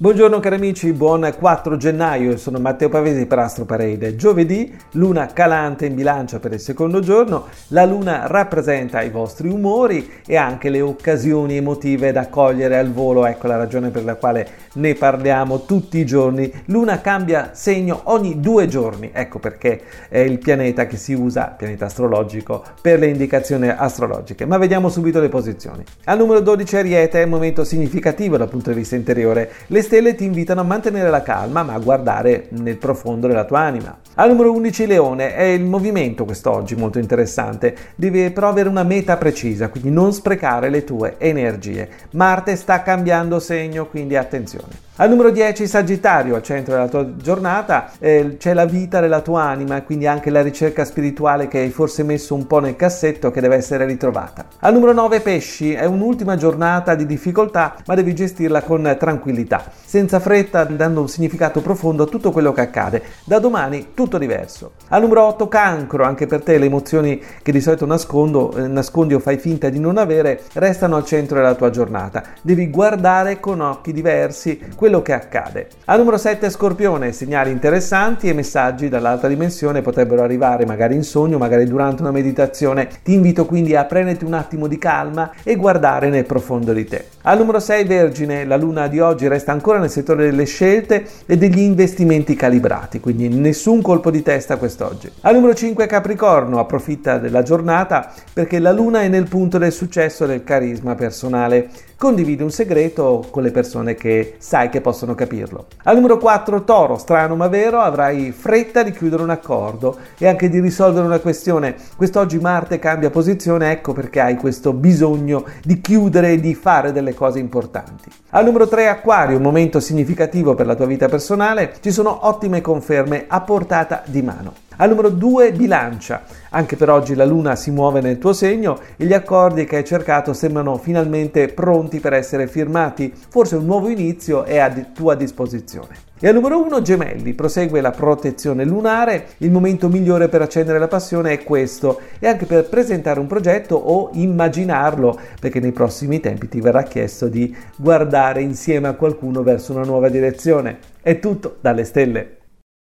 Buongiorno cari amici, buon 4 gennaio, sono Matteo Pavesi per Astro Parade. Giovedì, luna calante in bilancia per il secondo giorno, la luna rappresenta i vostri umori e anche le occasioni emotive da cogliere al volo, ecco la ragione per la quale ne parliamo tutti i giorni. Luna cambia segno ogni due giorni, ecco perché è il pianeta che si usa, pianeta astrologico, per le indicazioni astrologiche. Ma vediamo subito le posizioni. Al numero 12 Ariete è un momento significativo dal punto di vista interiore. Le stelle ti invitano a mantenere la calma ma a guardare nel profondo della tua anima. Al numero 11 Leone è il movimento quest'oggi molto interessante, devi però avere una meta precisa, quindi non sprecare le tue energie. Marte sta cambiando segno, quindi attenzione. Al numero 10 Sagittario, al centro della tua giornata, eh, c'è la vita della tua anima, quindi anche la ricerca spirituale che hai forse messo un po' nel cassetto che deve essere ritrovata. Al numero 9 Pesci, è un'ultima giornata di difficoltà, ma devi gestirla con tranquillità, senza fretta, dando un significato profondo a tutto quello che accade. Da domani tutto diverso. Al numero 8 Cancro, anche per te le emozioni che di solito nascondo, eh, nascondi o fai finta di non avere, restano al centro della tua giornata. Devi guardare con occhi diversi quello che accade. Al numero 7 Scorpione, segnali interessanti e messaggi dall'altra dimensione potrebbero arrivare magari in sogno, magari durante una meditazione. Ti invito quindi a prenderti un attimo di calma e guardare nel profondo di te. Al numero 6 Vergine, la luna di oggi resta ancora nel settore delle scelte e degli investimenti calibrati, quindi nessun colpo di testa quest'oggi. Al numero 5 Capricorno, approfitta della giornata perché la luna è nel punto del successo del carisma personale. Condividi un segreto con le persone che sai che possono capirlo. Al numero 4 Toro, strano ma vero, avrai fretta di chiudere un accordo e anche di risolvere una questione. Quest'oggi Marte cambia posizione, ecco perché hai questo bisogno di chiudere e di fare delle cose importanti. Al numero 3 Acquario, momento significativo per la tua vita personale, ci sono ottime conferme a portata di mano. Al numero 2 bilancia. Anche per oggi la luna si muove nel tuo segno e gli accordi che hai cercato sembrano finalmente pronti per essere firmati. Forse un nuovo inizio è a tua disposizione. E al numero 1 gemelli, prosegue la protezione lunare, il momento migliore per accendere la passione è questo e anche per presentare un progetto o immaginarlo, perché nei prossimi tempi ti verrà chiesto di guardare insieme a qualcuno verso una nuova direzione. È tutto dalle stelle.